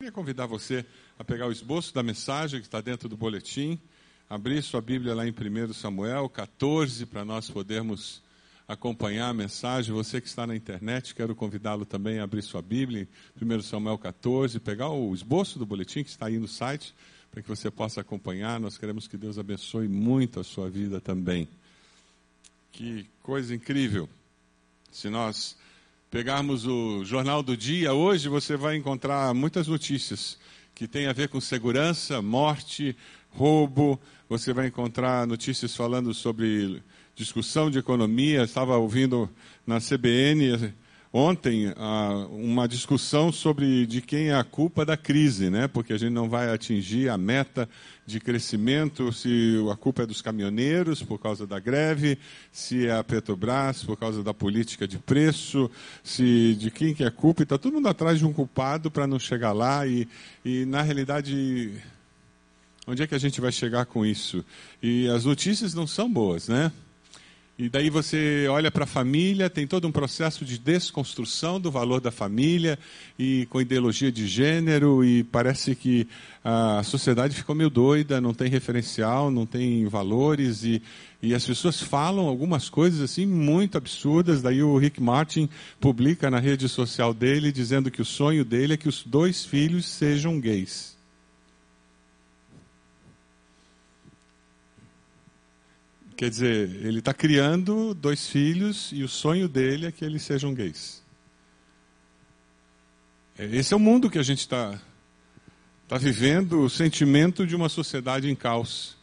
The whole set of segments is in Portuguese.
Queria convidar você a pegar o esboço da mensagem que está dentro do boletim, abrir sua Bíblia lá em 1 Samuel 14, para nós podermos acompanhar a mensagem. Você que está na internet, quero convidá-lo também a abrir sua Bíblia em 1 Samuel 14, pegar o esboço do boletim que está aí no site, para que você possa acompanhar. Nós queremos que Deus abençoe muito a sua vida também. Que coisa incrível. Se nós pegarmos o Jornal do Dia, hoje você vai encontrar muitas notícias que têm a ver com segurança, morte, roubo. Você vai encontrar notícias falando sobre discussão de economia. Estava ouvindo na CBN ontem uma discussão sobre de quem é a culpa da crise, né? Porque a gente não vai atingir a meta de crescimento, se a culpa é dos caminhoneiros por causa da greve, se é a Petrobras por causa da política de preço, se de quem que é a culpa, está todo mundo atrás de um culpado para não chegar lá e, e na realidade onde é que a gente vai chegar com isso? E as notícias não são boas, né? E daí você olha para a família, tem todo um processo de desconstrução do valor da família e com ideologia de gênero e parece que a sociedade ficou meio doida, não tem referencial, não tem valores e, e as pessoas falam algumas coisas assim muito absurdas. Daí o Rick Martin publica na rede social dele dizendo que o sonho dele é que os dois filhos sejam gays. Quer dizer, ele está criando dois filhos e o sonho dele é que eles sejam gays. É, esse é o mundo que a gente está tá vivendo, o sentimento de uma sociedade em caos.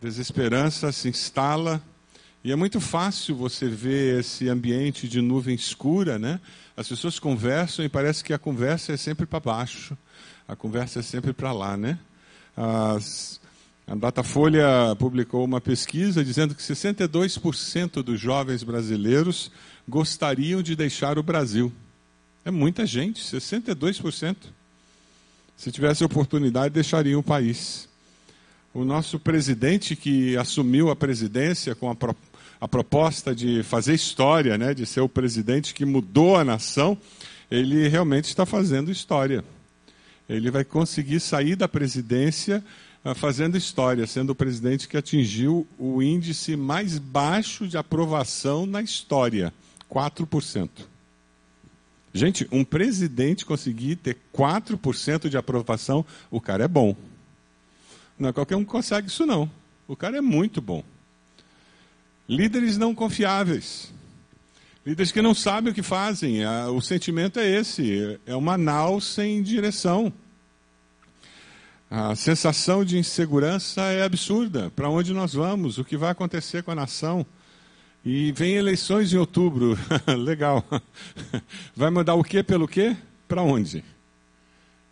Desesperança se instala e é muito fácil você ver esse ambiente de nuvem escura, né? As pessoas conversam e parece que a conversa é sempre para baixo, a conversa é sempre para lá, né? As, a Datafolha publicou uma pesquisa dizendo que 62% dos jovens brasileiros gostariam de deixar o Brasil. É muita gente, 62%. Se tivesse oportunidade, deixariam o país. O nosso presidente, que assumiu a presidência com a, pro, a proposta de fazer história, né, de ser o presidente que mudou a nação, ele realmente está fazendo história. Ele vai conseguir sair da presidência fazendo história, sendo o presidente que atingiu o índice mais baixo de aprovação na história, 4%. Gente, um presidente conseguir ter 4% de aprovação, o cara é bom. Não é qualquer um que consegue isso, não. O cara é muito bom. Líderes não confiáveis. Líderes que não sabem o que fazem. Ah, o sentimento é esse: é uma nau sem direção. A sensação de insegurança é absurda. Para onde nós vamos? O que vai acontecer com a nação? E vem eleições em outubro. Legal. Vai mandar o quê pelo quê? Para onde?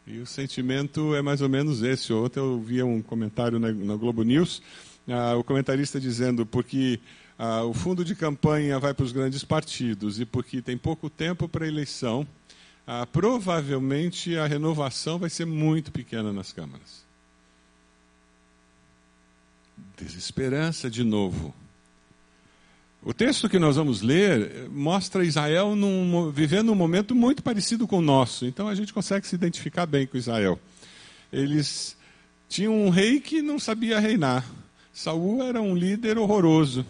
E o sentimento é mais ou menos esse. Ontem eu via um comentário na, na Globo News, ah, o comentarista dizendo porque ah, o fundo de campanha vai para os grandes partidos e porque tem pouco tempo para a eleição, ah, provavelmente a renovação vai ser muito pequena nas câmaras. Desesperança de novo. O texto que nós vamos ler mostra Israel num, vivendo um momento muito parecido com o nosso, então a gente consegue se identificar bem com Israel. Eles tinham um rei que não sabia reinar. Saul era um líder horroroso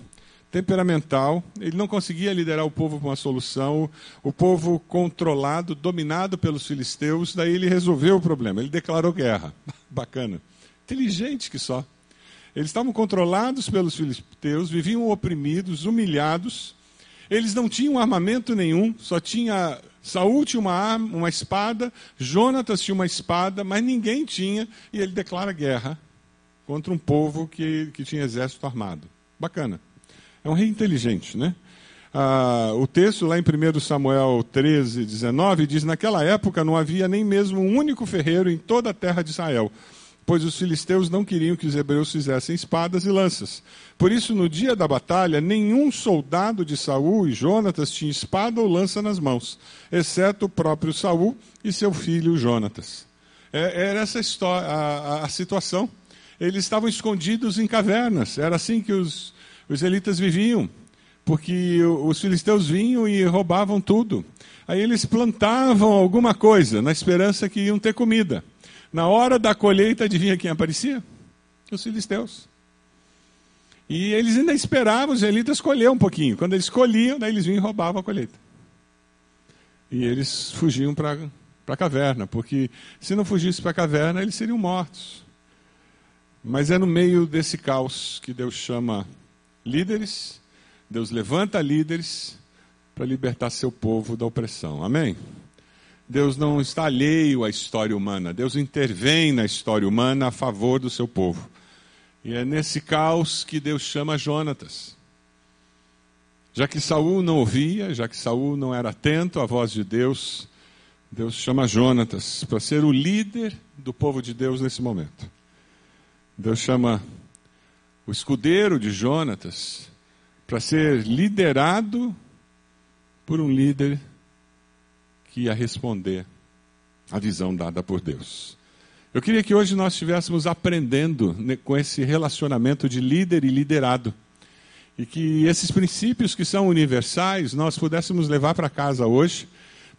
temperamental, ele não conseguia liderar o povo para uma solução, o povo controlado, dominado pelos filisteus, daí ele resolveu o problema, ele declarou guerra. Bacana. Inteligente que só. Eles estavam controlados pelos filisteus, viviam oprimidos, humilhados. Eles não tinham armamento nenhum, só tinha Saul tinha uma arma, uma espada, Jonatas tinha uma espada, mas ninguém tinha, e ele declara guerra contra um povo que, que tinha exército armado. Bacana. É um rei inteligente, né? Ah, o texto lá em 1 Samuel 13, 19 diz: Naquela época não havia nem mesmo um único ferreiro em toda a terra de Israel, pois os filisteus não queriam que os hebreus fizessem espadas e lanças. Por isso, no dia da batalha, nenhum soldado de Saul e Jonatas tinha espada ou lança nas mãos, exceto o próprio Saul e seu filho Jonatas. É, era essa a, a, a situação. Eles estavam escondidos em cavernas. Era assim que os os israelitas viviam. porque os filisteus vinham e roubavam tudo. Aí eles plantavam alguma coisa, na esperança que iam ter comida. Na hora da colheita, adivinha quem aparecia? Os filisteus. E eles ainda esperavam os israelitas colher um pouquinho. Quando eles colhiam, daí eles vinham e roubavam a colheita. E eles fugiam para a caverna, porque se não fugisse para a caverna, eles seriam mortos. Mas é no meio desse caos que Deus chama líderes, Deus levanta líderes para libertar seu povo da opressão. Amém? Deus não está alheio à história humana, Deus intervém na história humana a favor do seu povo. E é nesse caos que Deus chama Jonatas. Já que Saul não ouvia, já que Saul não era atento à voz de Deus, Deus chama Jonatas para ser o líder do povo de Deus nesse momento. Deus chama o escudeiro de Jonatas para ser liderado por um líder que ia responder à visão dada por Deus. Eu queria que hoje nós estivéssemos aprendendo com esse relacionamento de líder e liderado. E que esses princípios que são universais nós pudéssemos levar para casa hoje,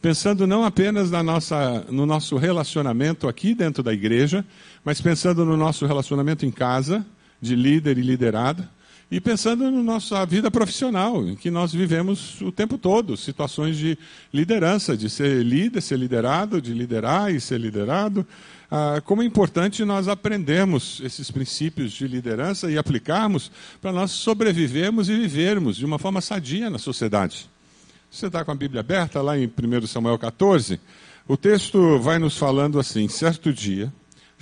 pensando não apenas na nossa, no nosso relacionamento aqui dentro da igreja, mas pensando no nosso relacionamento em casa, de líder e liderado, e pensando na nossa vida profissional, em que nós vivemos o tempo todo, situações de liderança, de ser líder, ser liderado, de liderar e ser liderado. Ah, como é importante nós aprendermos esses princípios de liderança e aplicarmos para nós sobrevivermos e vivermos de uma forma sadia na sociedade. Você está com a Bíblia aberta lá em 1 Samuel 14? O texto vai nos falando assim: certo dia,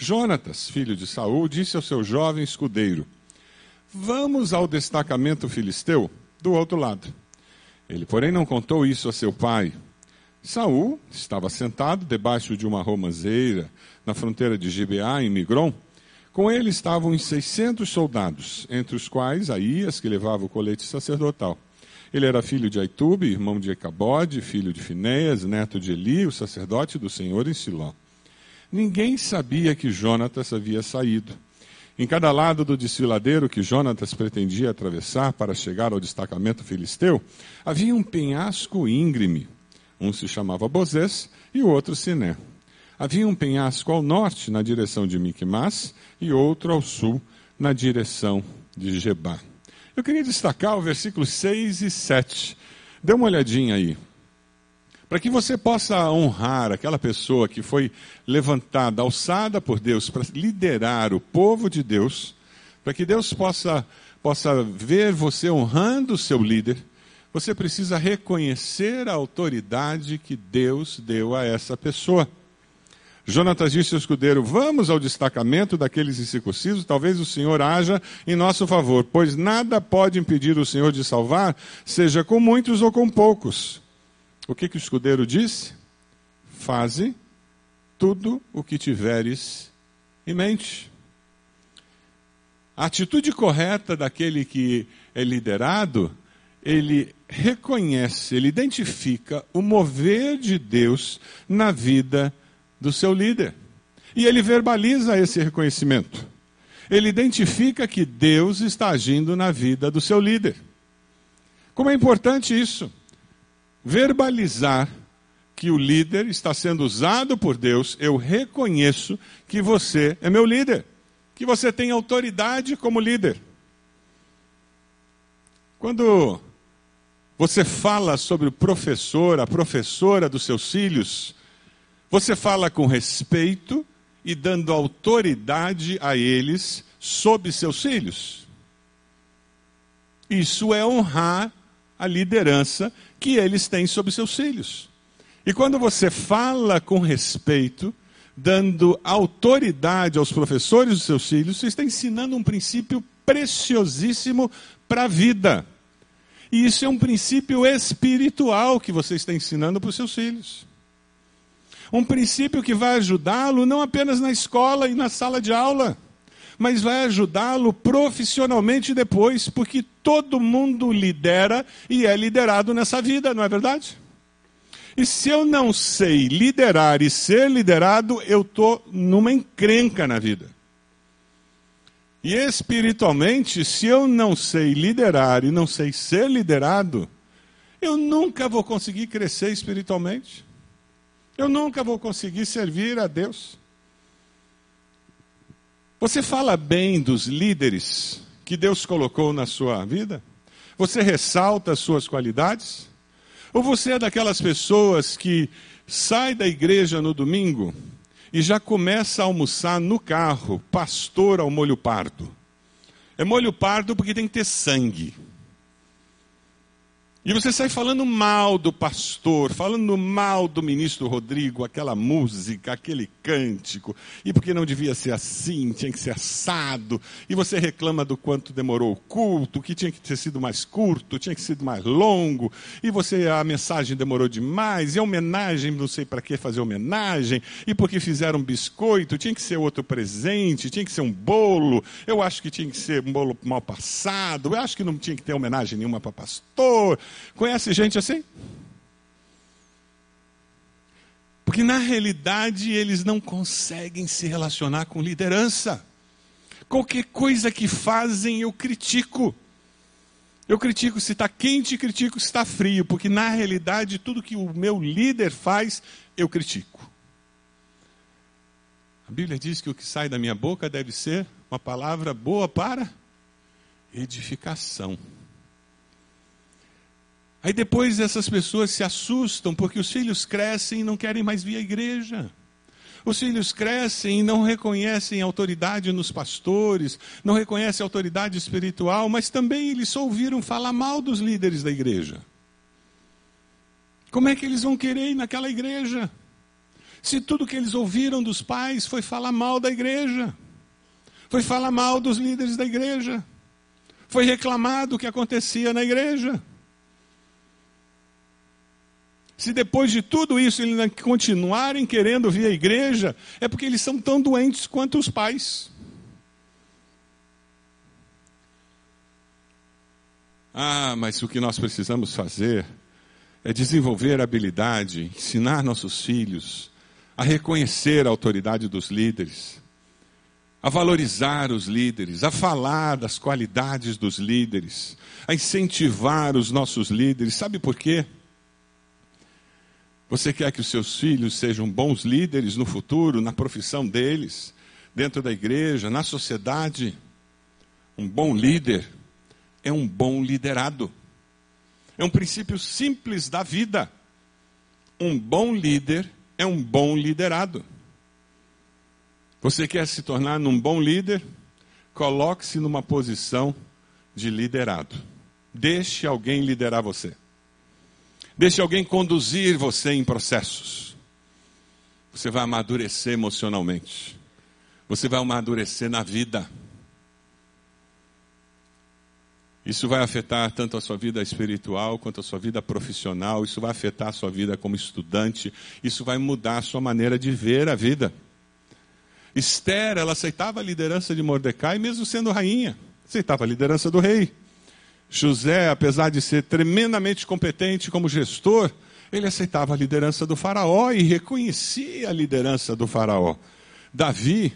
Jonatas, filho de Saul, disse ao seu jovem escudeiro: Vamos ao destacamento filisteu do outro lado. Ele, porém, não contou isso a seu pai. Saul estava sentado debaixo de uma romanceira na fronteira de Gibeá, em Migron. Com ele estavam uns 600 soldados, entre os quais Aías, que levava o colete sacerdotal. Ele era filho de Aitube, irmão de Ecabode, filho de Finéias, neto de Eli, o sacerdote do Senhor em Siló. Ninguém sabia que Jonatas havia saído. Em cada lado do desfiladeiro que Jonatas pretendia atravessar para chegar ao destacamento filisteu, havia um penhasco íngreme. Um se chamava Bozés e o outro Siné. Havia um penhasco ao norte, na direção de Miquimás, e outro ao sul, na direção de Gebá. Eu queria destacar o versículos 6 e 7. Dê uma olhadinha aí para que você possa honrar aquela pessoa que foi levantada, alçada por Deus para liderar o povo de Deus, para que Deus possa, possa ver você honrando o seu líder, você precisa reconhecer a autoridade que Deus deu a essa pessoa. Jonatas disse ao escudeiro: Vamos ao destacamento daqueles incircuncisos, talvez o Senhor haja em nosso favor, pois nada pode impedir o Senhor de salvar, seja com muitos ou com poucos. O que, que o escudeiro disse? Faze tudo o que tiveres em mente. A atitude correta daquele que é liderado, ele reconhece, ele identifica o mover de Deus na vida do seu líder. E ele verbaliza esse reconhecimento. Ele identifica que Deus está agindo na vida do seu líder. Como é importante isso? Verbalizar que o líder está sendo usado por Deus, eu reconheço que você é meu líder, que você tem autoridade como líder. Quando você fala sobre o professor, a professora dos seus filhos, você fala com respeito e dando autoridade a eles sobre seus filhos. Isso é honrar a liderança que eles têm sobre seus filhos. E quando você fala com respeito, dando autoridade aos professores dos seus filhos, você está ensinando um princípio preciosíssimo para a vida. E isso é um princípio espiritual que você está ensinando para os seus filhos. Um princípio que vai ajudá-lo não apenas na escola e na sala de aula mas vai ajudá-lo profissionalmente depois, porque todo mundo lidera e é liderado nessa vida, não é verdade? E se eu não sei liderar e ser liderado, eu estou numa encrenca na vida. E espiritualmente, se eu não sei liderar e não sei ser liderado, eu nunca vou conseguir crescer espiritualmente. Eu nunca vou conseguir servir a Deus. Você fala bem dos líderes que Deus colocou na sua vida? Você ressalta as suas qualidades? Ou você é daquelas pessoas que sai da igreja no domingo e já começa a almoçar no carro, pastor ao molho pardo? É molho pardo porque tem que ter sangue. E você sai falando mal do pastor, falando mal do ministro Rodrigo, aquela música, aquele cântico, e porque não devia ser assim, tinha que ser assado, e você reclama do quanto demorou o culto, que tinha que ter sido mais curto, tinha que ser mais longo, e você a mensagem demorou demais, e a homenagem, não sei para que fazer homenagem, e porque fizeram um biscoito, tinha que ser outro presente, tinha que ser um bolo, eu acho que tinha que ser um bolo mal passado, eu acho que não tinha que ter homenagem nenhuma para pastor. Conhece gente assim? Porque na realidade eles não conseguem se relacionar com liderança. Qualquer coisa que fazem eu critico. Eu critico se está quente critico se está frio, porque na realidade tudo que o meu líder faz, eu critico. A Bíblia diz que o que sai da minha boca deve ser uma palavra boa para edificação. Aí depois essas pessoas se assustam porque os filhos crescem e não querem mais vir à igreja. Os filhos crescem e não reconhecem autoridade nos pastores, não reconhecem autoridade espiritual, mas também eles só ouviram falar mal dos líderes da igreja. Como é que eles vão querer ir naquela igreja? Se tudo que eles ouviram dos pais foi falar mal da igreja, foi falar mal dos líderes da igreja, foi reclamar do que acontecia na igreja. Se depois de tudo isso eles continuarem querendo vir à igreja, é porque eles são tão doentes quanto os pais. Ah, mas o que nós precisamos fazer é desenvolver a habilidade, ensinar nossos filhos a reconhecer a autoridade dos líderes, a valorizar os líderes, a falar das qualidades dos líderes, a incentivar os nossos líderes. Sabe por quê? Você quer que os seus filhos sejam bons líderes no futuro, na profissão deles, dentro da igreja, na sociedade? Um bom líder é um bom liderado. É um princípio simples da vida. Um bom líder é um bom liderado. Você quer se tornar um bom líder? Coloque-se numa posição de liderado. Deixe alguém liderar você. Deixe alguém conduzir você em processos. Você vai amadurecer emocionalmente. Você vai amadurecer na vida. Isso vai afetar tanto a sua vida espiritual quanto a sua vida profissional. Isso vai afetar a sua vida como estudante. Isso vai mudar a sua maneira de ver a vida. Esther, ela aceitava a liderança de Mordecai, mesmo sendo rainha. Aceitava a liderança do rei. José, apesar de ser tremendamente competente como gestor, ele aceitava a liderança do Faraó e reconhecia a liderança do Faraó. Davi,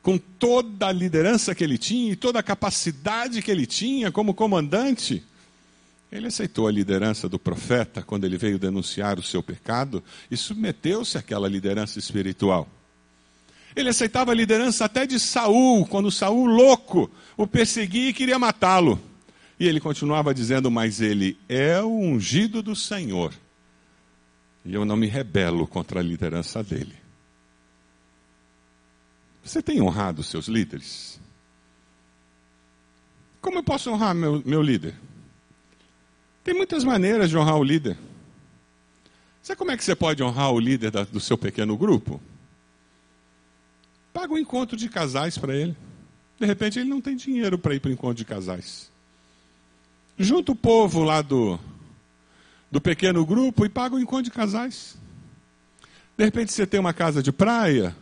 com toda a liderança que ele tinha e toda a capacidade que ele tinha como comandante, ele aceitou a liderança do profeta quando ele veio denunciar o seu pecado e submeteu-se àquela liderança espiritual. Ele aceitava a liderança até de Saul, quando Saul louco o perseguia e queria matá-lo. E ele continuava dizendo: Mas ele é o ungido do Senhor. E eu não me rebelo contra a liderança dele. Você tem honrado seus líderes? Como eu posso honrar meu, meu líder? Tem muitas maneiras de honrar o líder. Sabe como é que você pode honrar o líder da, do seu pequeno grupo? Paga um encontro de casais para ele. De repente ele não tem dinheiro para ir para o encontro de casais. Junta o povo lá do, do pequeno grupo e paga o encontro de casais. De repente você tem uma casa de praia,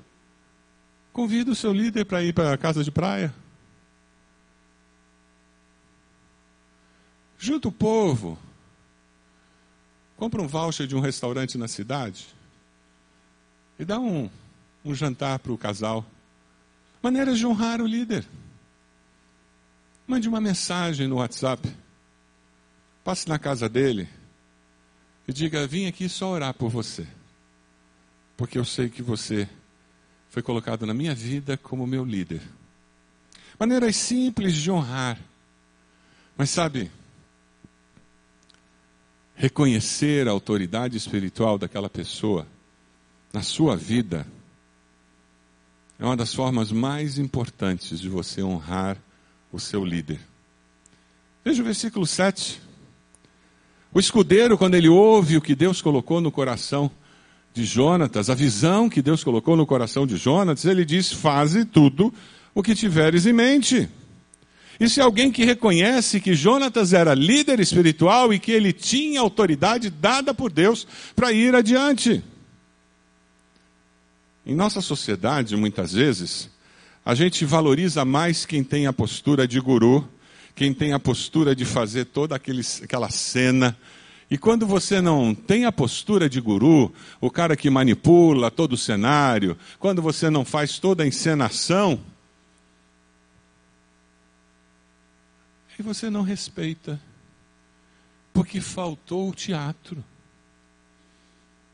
convida o seu líder para ir para a casa de praia. Junta o povo, compra um voucher de um restaurante na cidade e dá um, um jantar para o casal. Maneiras de honrar o líder. Mande uma mensagem no WhatsApp. Passe na casa dele e diga: Vim aqui só orar por você. Porque eu sei que você foi colocado na minha vida como meu líder. Maneiras simples de honrar. Mas sabe, reconhecer a autoridade espiritual daquela pessoa na sua vida é uma das formas mais importantes de você honrar o seu líder. Veja o versículo 7. O escudeiro, quando ele ouve o que Deus colocou no coração de Jonatas, a visão que Deus colocou no coração de Jonatas, ele diz: Faze tudo o que tiveres em mente. Isso é alguém que reconhece que Jonatas era líder espiritual e que ele tinha autoridade dada por Deus para ir adiante. Em nossa sociedade, muitas vezes, a gente valoriza mais quem tem a postura de guru, quem tem a postura de fazer toda aquele, aquela cena. E quando você não tem a postura de guru, o cara que manipula todo o cenário, quando você não faz toda a encenação, e você não respeita, porque faltou o teatro.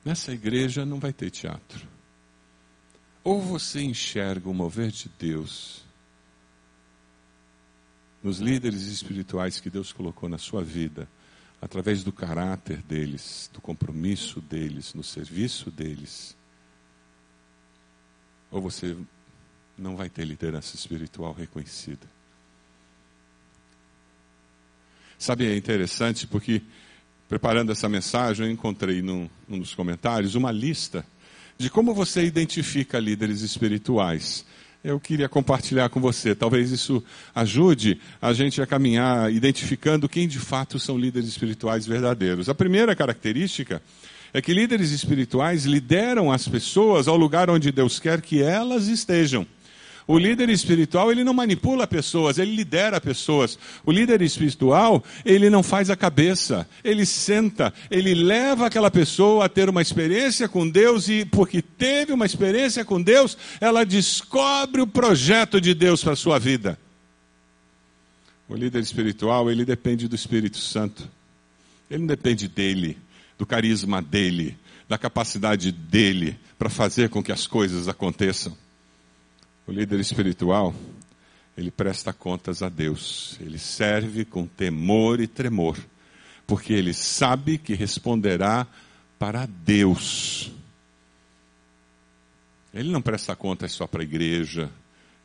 Nessa igreja não vai ter teatro. Ou você enxerga o mover de Deus nos líderes espirituais que Deus colocou na sua vida, através do caráter deles, do compromisso deles, no serviço deles, ou você não vai ter liderança espiritual reconhecida. Sabe, é interessante porque, preparando essa mensagem, eu encontrei num, num dos comentários uma lista de como você identifica líderes espirituais. Eu queria compartilhar com você. Talvez isso ajude a gente a caminhar identificando quem de fato são líderes espirituais verdadeiros. A primeira característica é que líderes espirituais lideram as pessoas ao lugar onde Deus quer que elas estejam. O líder espiritual, ele não manipula pessoas, ele lidera pessoas. O líder espiritual, ele não faz a cabeça, ele senta, ele leva aquela pessoa a ter uma experiência com Deus e porque teve uma experiência com Deus, ela descobre o projeto de Deus para a sua vida. O líder espiritual, ele depende do Espírito Santo. Ele não depende dele, do carisma dele, da capacidade dele para fazer com que as coisas aconteçam. O líder espiritual, ele presta contas a Deus. Ele serve com temor e tremor, porque ele sabe que responderá para Deus. Ele não presta contas só para a igreja,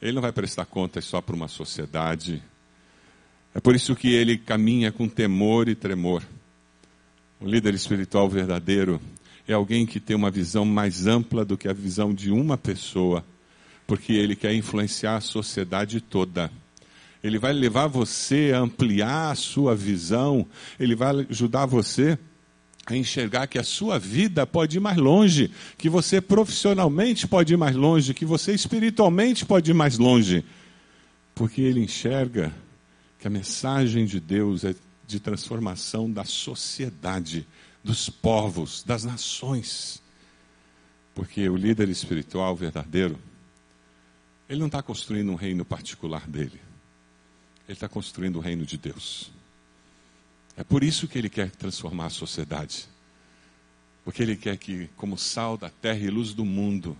ele não vai prestar contas só para uma sociedade. É por isso que ele caminha com temor e tremor. O líder espiritual verdadeiro é alguém que tem uma visão mais ampla do que a visão de uma pessoa porque ele quer influenciar a sociedade toda. Ele vai levar você a ampliar a sua visão, ele vai ajudar você a enxergar que a sua vida pode ir mais longe, que você profissionalmente pode ir mais longe, que você espiritualmente pode ir mais longe. Porque ele enxerga que a mensagem de Deus é de transformação da sociedade, dos povos, das nações. Porque o líder espiritual verdadeiro, ele não está construindo um reino particular dele. Ele está construindo o reino de Deus. É por isso que ele quer transformar a sociedade. Porque ele quer que, como sal da terra e luz do mundo,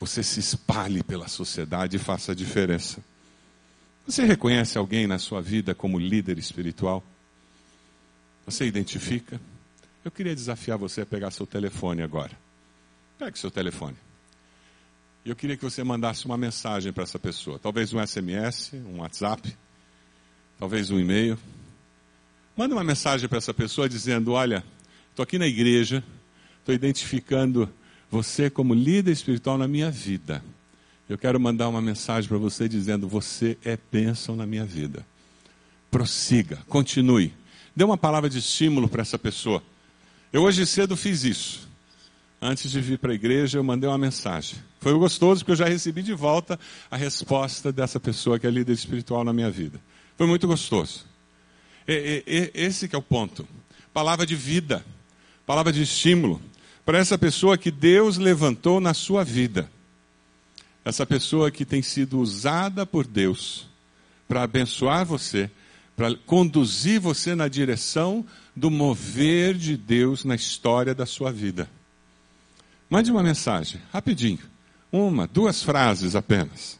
você se espalhe pela sociedade e faça a diferença. Você reconhece alguém na sua vida como líder espiritual? Você identifica? Eu queria desafiar você a pegar seu telefone agora. Pegue seu telefone. E eu queria que você mandasse uma mensagem para essa pessoa. Talvez um SMS, um WhatsApp, talvez um e-mail. Manda uma mensagem para essa pessoa dizendo: Olha, estou aqui na igreja, estou identificando você como líder espiritual na minha vida. Eu quero mandar uma mensagem para você dizendo: Você é bênção na minha vida. Prossiga, continue. Dê uma palavra de estímulo para essa pessoa. Eu hoje cedo fiz isso antes de vir para a igreja, eu mandei uma mensagem. Foi gostoso porque eu já recebi de volta a resposta dessa pessoa que é líder espiritual na minha vida. Foi muito gostoso. E, e, esse é o ponto. Palavra de vida, palavra de estímulo para essa pessoa que Deus levantou na sua vida. Essa pessoa que tem sido usada por Deus para abençoar você, para conduzir você na direção do mover de Deus na história da sua vida. Mande uma mensagem, rapidinho. Uma, duas frases apenas.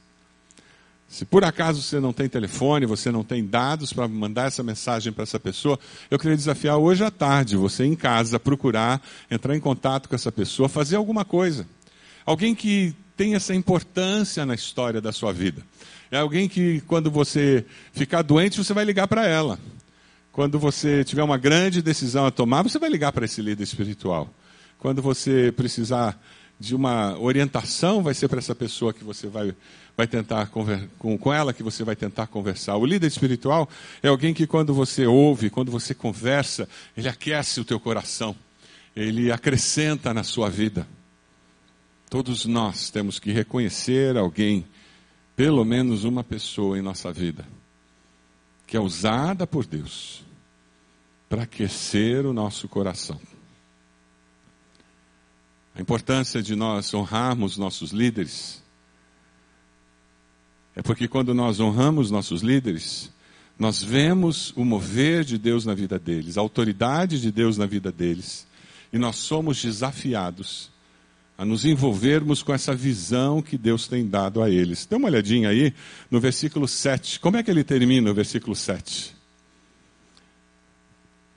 Se por acaso você não tem telefone, você não tem dados para mandar essa mensagem para essa pessoa, eu queria desafiar hoje à tarde você em casa procurar entrar em contato com essa pessoa, fazer alguma coisa. Alguém que tem essa importância na história da sua vida. É alguém que, quando você ficar doente, você vai ligar para ela. Quando você tiver uma grande decisão a tomar, você vai ligar para esse líder espiritual. Quando você precisar de uma orientação, vai ser para essa pessoa que você vai, vai tentar com, com ela que você vai tentar conversar. O líder espiritual é alguém que quando você ouve, quando você conversa, ele aquece o teu coração, ele acrescenta na sua vida. Todos nós temos que reconhecer alguém, pelo menos uma pessoa em nossa vida, que é usada por Deus para aquecer o nosso coração. A importância de nós honrarmos nossos líderes é porque quando nós honramos nossos líderes, nós vemos o mover de Deus na vida deles, a autoridade de Deus na vida deles, e nós somos desafiados a nos envolvermos com essa visão que Deus tem dado a eles. Dê uma olhadinha aí no versículo 7. Como é que ele termina o versículo 7?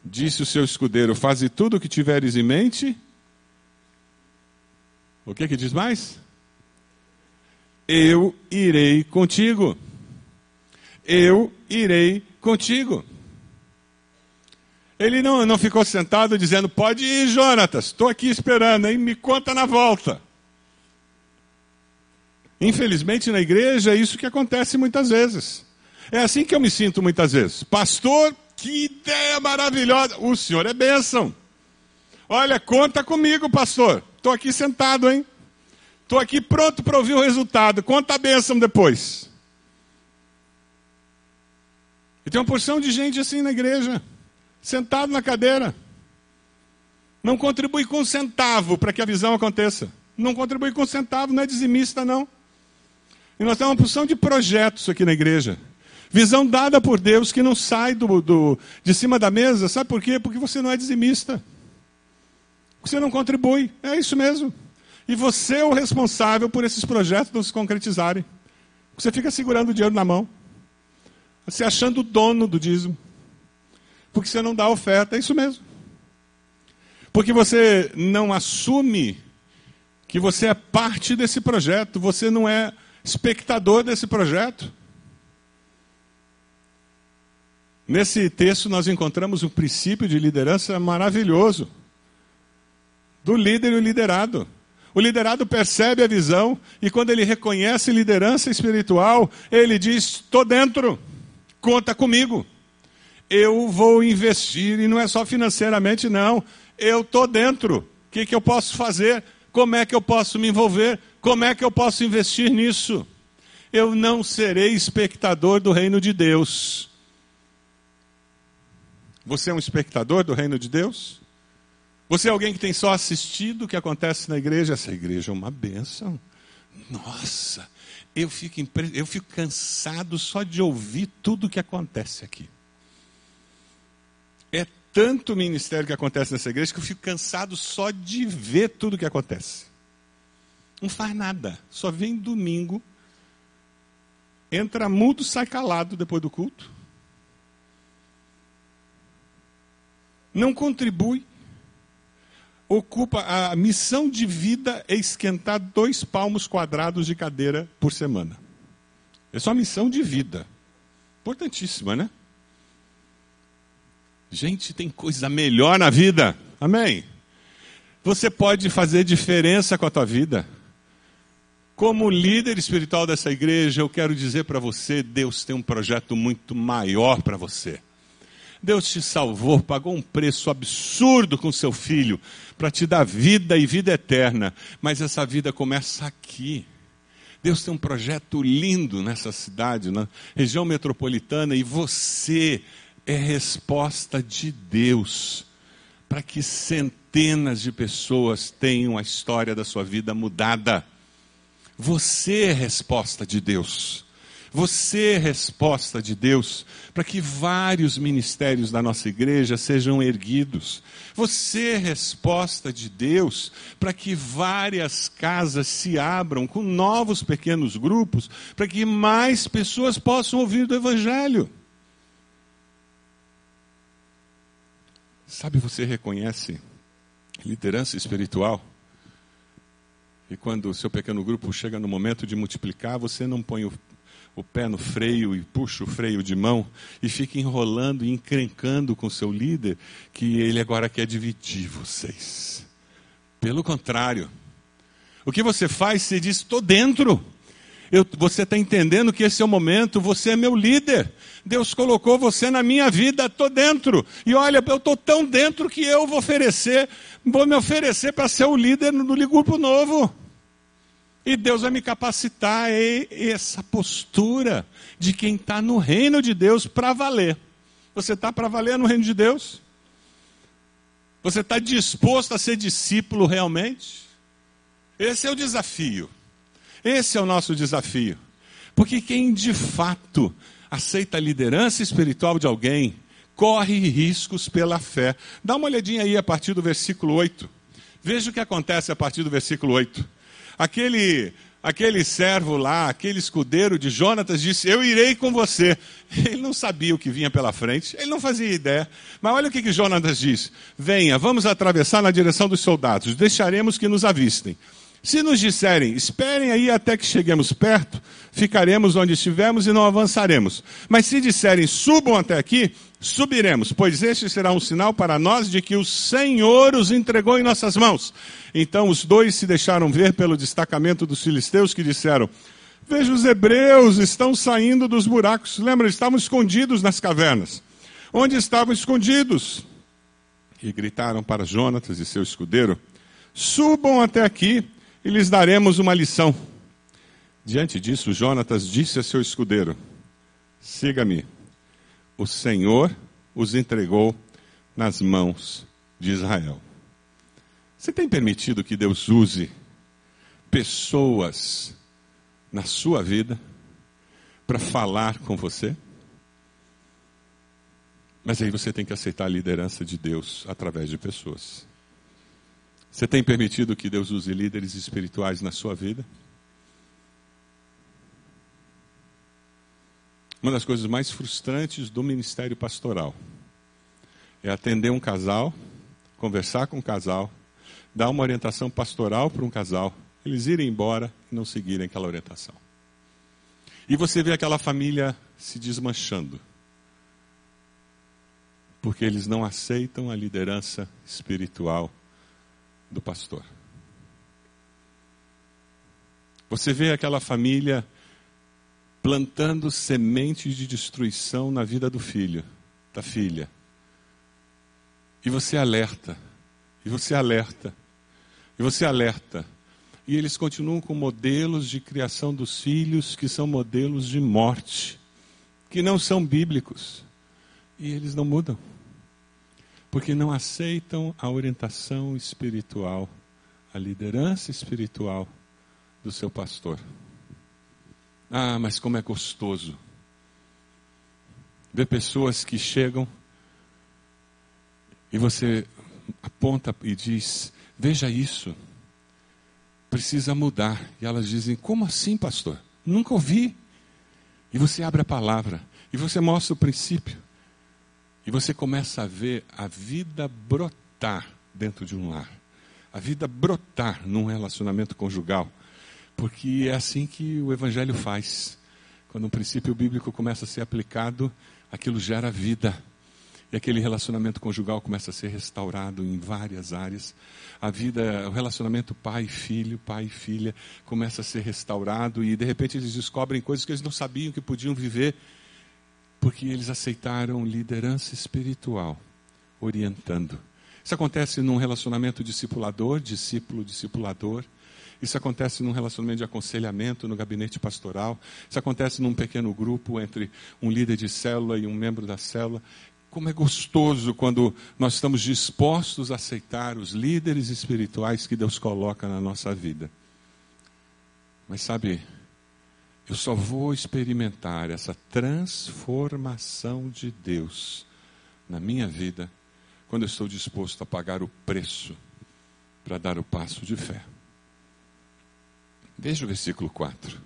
Disse o seu escudeiro: Faze tudo o que tiveres em mente o que que diz mais? Eu irei contigo. Eu irei contigo. Ele não, não ficou sentado dizendo: Pode ir, Jonatas, estou aqui esperando, hein? me conta na volta. Infelizmente, na igreja, é isso que acontece muitas vezes. É assim que eu me sinto muitas vezes. Pastor, que ideia maravilhosa. O senhor é bênção. Olha, conta comigo, pastor. Estou aqui sentado, hein? Estou aqui pronto para ouvir o resultado. Conta a bênção depois. E tem uma porção de gente assim na igreja, sentado na cadeira. Não contribui com um centavo para que a visão aconteça. Não contribui com um centavo, não é dizimista, não. E nós temos uma porção de projetos aqui na igreja. Visão dada por Deus que não sai do, do, de cima da mesa. Sabe por quê? Porque você não é dizimista. Você não contribui. É isso mesmo. E você é o responsável por esses projetos não se concretizarem. Você fica segurando o dinheiro na mão. Se achando o dono do dízimo. Porque você não dá oferta. É isso mesmo. Porque você não assume que você é parte desse projeto. Você não é espectador desse projeto. Nesse texto nós encontramos um princípio de liderança maravilhoso do líder e o liderado. O liderado percebe a visão e quando ele reconhece liderança espiritual, ele diz: estou dentro, conta comigo. Eu vou investir, e não é só financeiramente, não. Eu estou dentro. O que, que eu posso fazer? Como é que eu posso me envolver? Como é que eu posso investir nisso? Eu não serei espectador do reino de Deus. Você é um espectador do reino de Deus? Você é alguém que tem só assistido o que acontece na igreja? Essa igreja é uma bênção. Nossa, eu fico, impre... eu fico cansado só de ouvir tudo o que acontece aqui. É tanto ministério que acontece nessa igreja que eu fico cansado só de ver tudo o que acontece. Não faz nada, só vem domingo, entra mudo, sai calado depois do culto. Não contribui ocupa a missão de vida é esquentar dois palmos quadrados de cadeira por semana. É só missão de vida. Importantíssima, né? Gente, tem coisa melhor na vida. Amém? Você pode fazer diferença com a tua vida. Como líder espiritual dessa igreja, eu quero dizer para você: Deus tem um projeto muito maior para você. Deus te salvou, pagou um preço absurdo com seu filho para te dar vida e vida eterna. Mas essa vida começa aqui. Deus tem um projeto lindo nessa cidade, na região metropolitana, e você é resposta de Deus para que centenas de pessoas tenham a história da sua vida mudada. Você é resposta de Deus. Você é resposta de Deus para que vários ministérios da nossa igreja sejam erguidos. Você é resposta de Deus para que várias casas se abram com novos pequenos grupos, para que mais pessoas possam ouvir do Evangelho. Sabe, você reconhece liderança espiritual? E quando o seu pequeno grupo chega no momento de multiplicar, você não põe o o pé no freio e puxa o freio de mão e fica enrolando e encrencando com seu líder que ele agora quer dividir vocês. Pelo contrário, o que você faz, você diz: estou dentro. Eu, você está entendendo que esse é o momento, você é meu líder. Deus colocou você na minha vida, estou dentro. E olha, eu estou tão dentro que eu vou oferecer, vou me oferecer para ser o líder no, no grupo novo. E Deus vai me capacitar e essa postura de quem está no reino de Deus para valer. Você está para valer no reino de Deus? Você está disposto a ser discípulo realmente? Esse é o desafio. Esse é o nosso desafio. Porque quem de fato aceita a liderança espiritual de alguém, corre riscos pela fé. Dá uma olhadinha aí a partir do versículo 8. Veja o que acontece a partir do versículo 8. Aquele, aquele servo lá, aquele escudeiro de Jonatas disse: Eu irei com você. Ele não sabia o que vinha pela frente, ele não fazia ideia. Mas olha o que, que Jonatas diz: Venha, vamos atravessar na direção dos soldados, deixaremos que nos avistem. Se nos disserem, esperem aí até que cheguemos perto, ficaremos onde estivermos e não avançaremos. Mas se disserem, subam até aqui, subiremos, pois este será um sinal para nós de que o Senhor os entregou em nossas mãos. Então os dois se deixaram ver pelo destacamento dos filisteus que disseram: Veja, os hebreus estão saindo dos buracos. Lembra, estavam escondidos nas cavernas. Onde estavam escondidos? E gritaram para Jonatas e seu escudeiro: Subam até aqui e lhes daremos uma lição. Diante disso, Jonatas disse a seu escudeiro: Siga-me. O Senhor os entregou nas mãos de Israel. Você tem permitido que Deus use pessoas na sua vida para falar com você? Mas aí você tem que aceitar a liderança de Deus através de pessoas. Você tem permitido que Deus use líderes espirituais na sua vida? Uma das coisas mais frustrantes do ministério pastoral é atender um casal, conversar com um casal, dar uma orientação pastoral para um casal, eles irem embora e não seguirem aquela orientação. E você vê aquela família se desmanchando, porque eles não aceitam a liderança espiritual do pastor. Você vê aquela família plantando sementes de destruição na vida do filho, da filha. E você alerta, e você alerta, e você alerta. E eles continuam com modelos de criação dos filhos que são modelos de morte, que não são bíblicos. E eles não mudam porque não aceitam a orientação espiritual, a liderança espiritual do seu pastor. Ah, mas como é gostoso ver pessoas que chegam e você aponta e diz: Veja isso, precisa mudar. E elas dizem: Como assim, pastor? Nunca ouvi. E você abre a palavra e você mostra o princípio. E você começa a ver a vida brotar dentro de um lar. A vida brotar num relacionamento conjugal. Porque é assim que o Evangelho faz. Quando um princípio bíblico começa a ser aplicado, aquilo gera vida. E aquele relacionamento conjugal começa a ser restaurado em várias áreas. A vida, o relacionamento pai-filho, pai-filha, começa a ser restaurado e de repente eles descobrem coisas que eles não sabiam que podiam viver porque eles aceitaram liderança espiritual, orientando. Isso acontece num relacionamento discipulador, discípulo, discipulador. Isso acontece num relacionamento de aconselhamento no gabinete pastoral. Isso acontece num pequeno grupo entre um líder de célula e um membro da célula. Como é gostoso quando nós estamos dispostos a aceitar os líderes espirituais que Deus coloca na nossa vida. Mas sabe, Eu só vou experimentar essa transformação de Deus na minha vida quando eu estou disposto a pagar o preço para dar o passo de fé. Veja o versículo 4.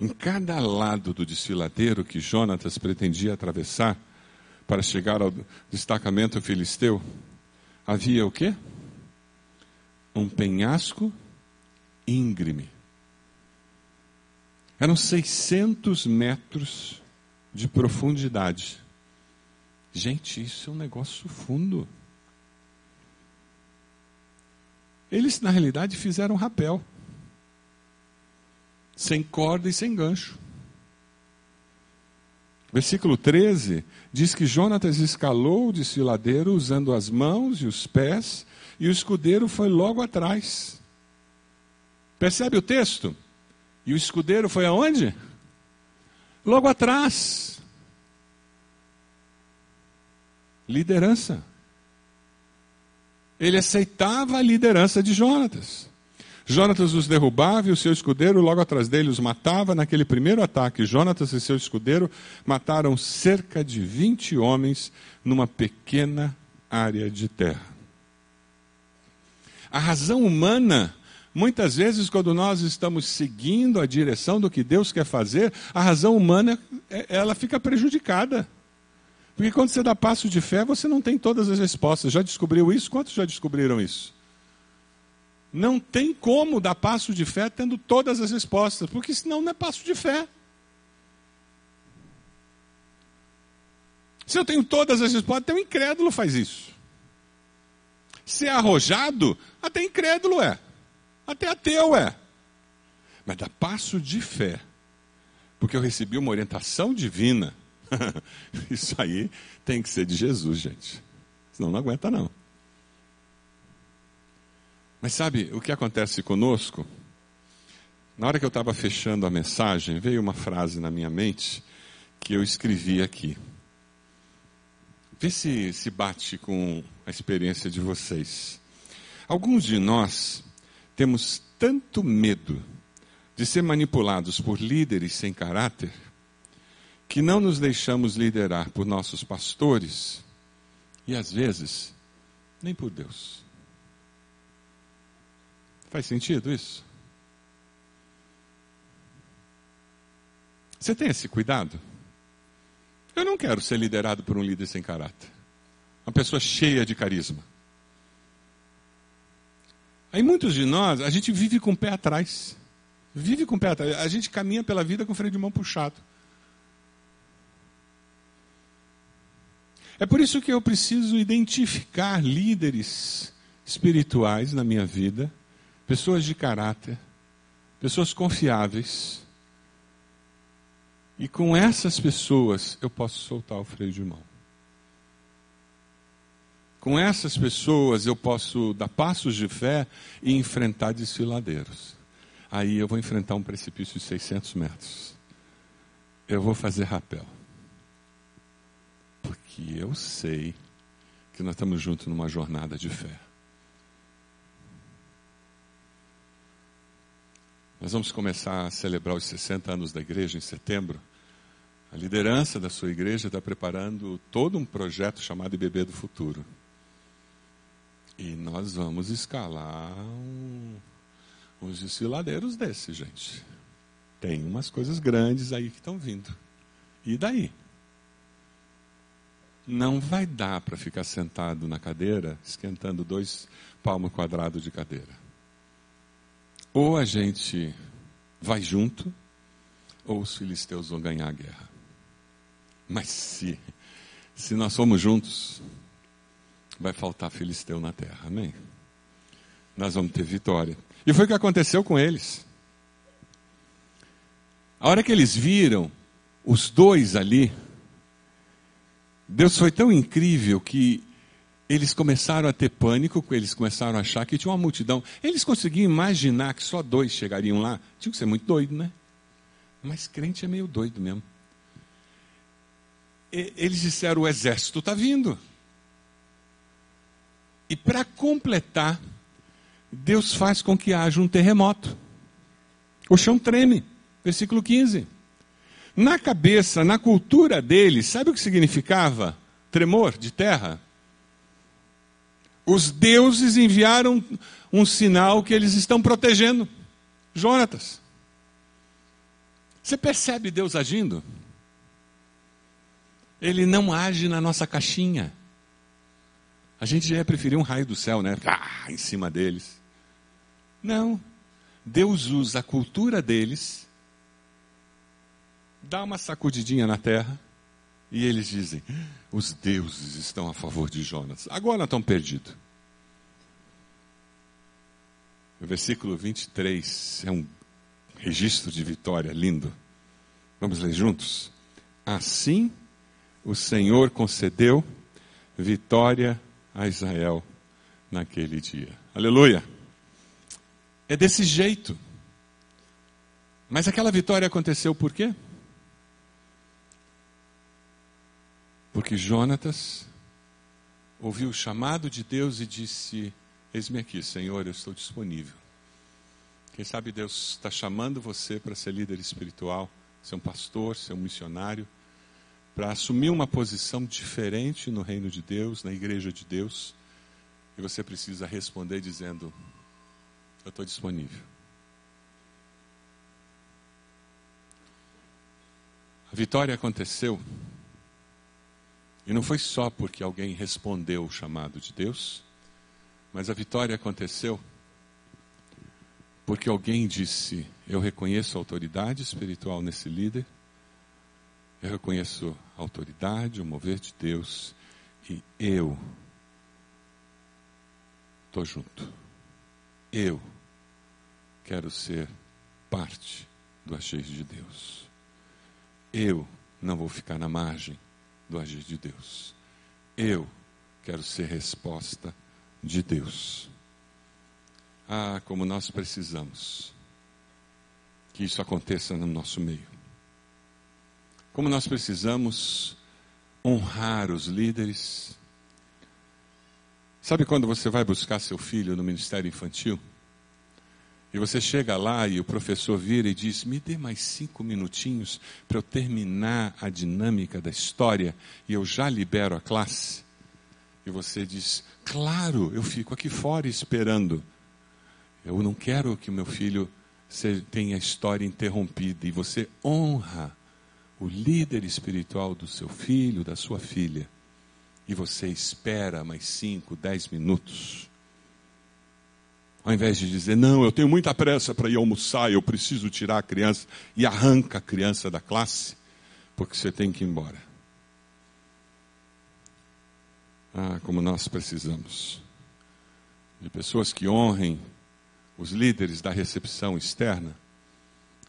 Em cada lado do desfiladeiro que Jonatas pretendia atravessar para chegar ao destacamento filisteu, havia o quê? Um penhasco íngreme. Eram 600 metros de profundidade. Gente, isso é um negócio fundo. Eles, na realidade, fizeram rapel. Sem corda e sem gancho. Versículo 13 diz que Jonatas escalou o desfiladeiro usando as mãos e os pés, e o escudeiro foi logo atrás. Percebe o texto? E o escudeiro foi aonde? Logo atrás. Liderança. Ele aceitava a liderança de Jonatas. Jonatas os derrubava e o seu escudeiro logo atrás dele os matava. Naquele primeiro ataque, Jonatas e seu escudeiro mataram cerca de 20 homens numa pequena área de terra. A razão humana Muitas vezes, quando nós estamos seguindo a direção do que Deus quer fazer, a razão humana é, ela fica prejudicada. Porque quando você dá passo de fé, você não tem todas as respostas. Já descobriu isso? Quantos já descobriram isso? Não tem como dar passo de fé tendo todas as respostas, porque senão não é passo de fé. Se eu tenho todas as respostas, até o incrédulo faz isso. Se é arrojado, até incrédulo é. Até ateu é. Mas dá passo de fé. Porque eu recebi uma orientação divina. Isso aí tem que ser de Jesus, gente. Senão não aguenta, não. Mas sabe o que acontece conosco? Na hora que eu estava fechando a mensagem, veio uma frase na minha mente que eu escrevi aqui. Vê se se bate com a experiência de vocês. Alguns de nós temos tanto medo de ser manipulados por líderes sem caráter, que não nos deixamos liderar por nossos pastores e às vezes nem por Deus. Faz sentido isso? Você tem esse cuidado? Eu não quero ser liderado por um líder sem caráter. Uma pessoa cheia de carisma. Aí muitos de nós, a gente vive com o pé atrás. Vive com o pé atrás. A gente caminha pela vida com o freio de mão puxado. É por isso que eu preciso identificar líderes espirituais na minha vida, pessoas de caráter, pessoas confiáveis. E com essas pessoas eu posso soltar o freio de mão. Com essas pessoas eu posso dar passos de fé e enfrentar desfiladeiros. Aí eu vou enfrentar um precipício de 600 metros. Eu vou fazer rapel. Porque eu sei que nós estamos juntos numa jornada de fé. Nós vamos começar a celebrar os 60 anos da igreja em setembro. A liderança da sua igreja está preparando todo um projeto chamado IBB do Futuro. E nós vamos escalar um, uns desfiladeiros desses, gente. Tem umas coisas grandes aí que estão vindo. E daí? Não vai dar para ficar sentado na cadeira esquentando dois palmos quadrados de cadeira. Ou a gente vai junto, ou os filisteus vão ganhar a guerra. Mas se, se nós somos juntos, vai faltar filisteu na terra. Amém? Nós vamos ter vitória. E foi o que aconteceu com eles. A hora que eles viram os dois ali, Deus foi tão incrível que eles começaram a ter pânico, eles começaram a achar que tinha uma multidão. Eles conseguiam imaginar que só dois chegariam lá. Tinha que ser muito doido, né? Mas crente é meio doido mesmo. eles disseram: o exército está vindo. E para completar, Deus faz com que haja um terremoto. O chão treme. Versículo 15. Na cabeça, na cultura deles, sabe o que significava tremor de terra? Os deuses enviaram um sinal que eles estão protegendo. Jonatas. Você percebe Deus agindo? Ele não age na nossa caixinha. A gente já ia preferir um raio do céu, né? Ah, em cima deles. Não. Deus usa a cultura deles, dá uma sacudidinha na terra, e eles dizem: os deuses estão a favor de Jonas. Agora estão perdidos. O versículo 23 é um registro de vitória lindo. Vamos ler juntos? Assim o Senhor concedeu vitória a Israel naquele dia. Aleluia! É desse jeito. Mas aquela vitória aconteceu por quê? Porque Jonatas ouviu o chamado de Deus e disse: Eis-me aqui, Senhor, eu estou disponível. Quem sabe Deus está chamando você para ser líder espiritual, ser um pastor, ser um missionário, para assumir uma posição diferente no reino de Deus, na igreja de Deus, e você precisa responder dizendo: Eu estou disponível. A vitória aconteceu e não foi só porque alguém respondeu o chamado de Deus, mas a vitória aconteceu porque alguém disse: Eu reconheço a autoridade espiritual nesse líder, eu reconheço a autoridade, o mover de Deus, e eu estou junto. Eu quero ser parte do agir de Deus. Eu não vou ficar na margem do agir de Deus. Eu quero ser resposta de Deus. Ah, como nós precisamos que isso aconteça no nosso meio. Como nós precisamos honrar os líderes. Sabe quando você vai buscar seu filho no ministério infantil? E você chega lá e o professor vira e diz: Me dê mais cinco minutinhos para eu terminar a dinâmica da história e eu já libero a classe. E você diz: Claro, eu fico aqui fora esperando. Eu não quero que o meu filho tenha a história interrompida. E você honra o líder espiritual do seu filho, da sua filha. E você espera mais cinco, dez minutos ao invés de dizer, não, eu tenho muita pressa para ir almoçar, eu preciso tirar a criança, e arranca a criança da classe, porque você tem que ir embora. Ah, como nós precisamos de pessoas que honrem os líderes da recepção externa,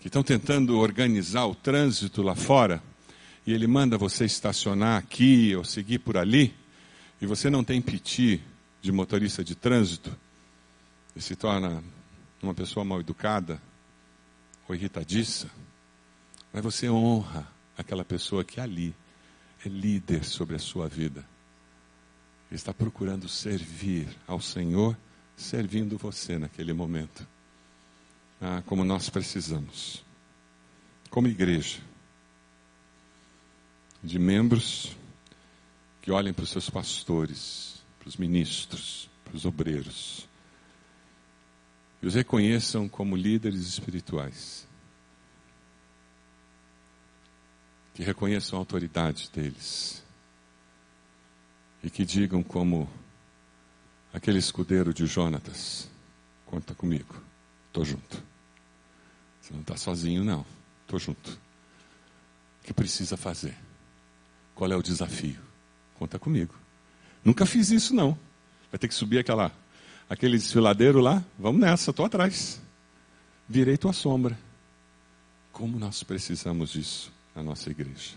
que estão tentando organizar o trânsito lá fora, e ele manda você estacionar aqui ou seguir por ali, e você não tem piti de motorista de trânsito e se torna uma pessoa mal educada ou irritadiça, mas você honra aquela pessoa que ali é líder sobre a sua vida. Está procurando servir ao Senhor, servindo você naquele momento. Ah, como nós precisamos, como igreja, de membros que olhem para os seus pastores, para os ministros, para os obreiros e os reconheçam como líderes espirituais. Que reconheçam a autoridade deles. E que digam como aquele escudeiro de Jonatas: conta comigo, estou junto. Você não está sozinho, não, estou junto. O que precisa fazer? Qual é o desafio? Conta comigo. Nunca fiz isso, não. Vai ter que subir aquela aquele desfiladeiro lá, vamos nessa, estou atrás. Virei tua sombra. Como nós precisamos disso na nossa igreja.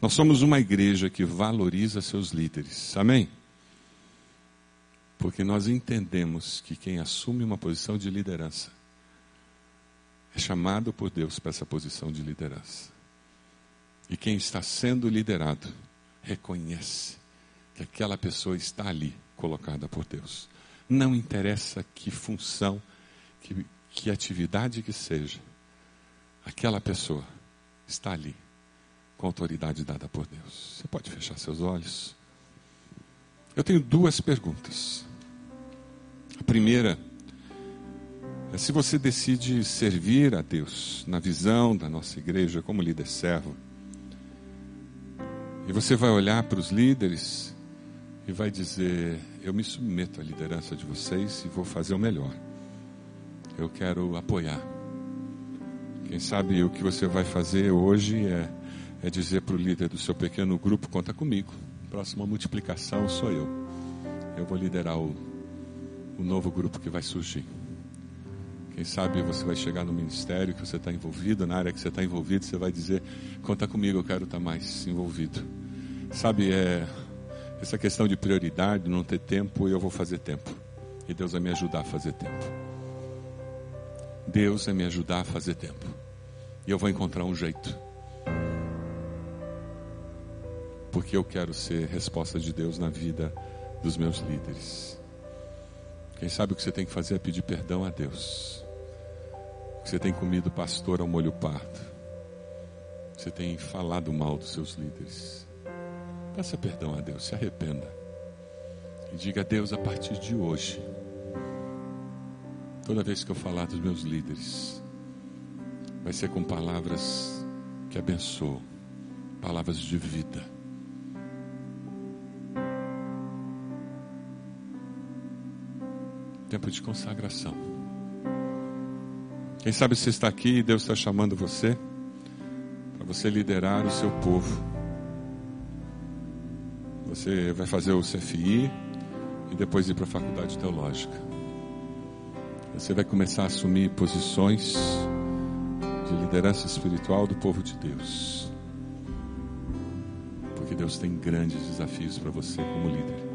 Nós somos uma igreja que valoriza seus líderes. Amém? Porque nós entendemos que quem assume uma posição de liderança é chamado por Deus para essa posição de liderança. E quem está sendo liderado reconhece que aquela pessoa está ali, colocada por Deus. Não interessa que função, que, que atividade que seja. aquela pessoa está ali com autoridade dada por Deus. Você pode fechar seus olhos? Eu tenho duas perguntas. A primeira se você decide servir a Deus na visão da nossa igreja como líder servo. E você vai olhar para os líderes e vai dizer: Eu me submeto à liderança de vocês e vou fazer o melhor. Eu quero apoiar. Quem sabe o que você vai fazer hoje é, é dizer para o líder do seu pequeno grupo: Conta comigo. Próxima multiplicação sou eu. Eu vou liderar o, o novo grupo que vai surgir. Quem sabe você vai chegar no ministério que você está envolvido, na área que você está envolvido, você vai dizer: Conta comigo, eu quero estar tá mais envolvido. Sabe, é essa questão de prioridade, não ter tempo, eu vou fazer tempo. E Deus vai me ajudar a fazer tempo. Deus vai me ajudar a fazer tempo. E eu vou encontrar um jeito. Porque eu quero ser resposta de Deus na vida dos meus líderes. Quem sabe o que você tem que fazer é pedir perdão a Deus. Você tem comido pastor ao molho pardo. Você tem falado mal dos seus líderes. Peça perdão a Deus, se arrependa. E diga a Deus a partir de hoje. Toda vez que eu falar dos meus líderes, vai ser com palavras que abençoam, palavras de vida. Tempo de consagração. Quem sabe você está aqui e Deus está chamando você para você liderar o seu povo. Você vai fazer o CFI e depois ir para a faculdade teológica. Você vai começar a assumir posições de liderança espiritual do povo de Deus. Porque Deus tem grandes desafios para você como líder.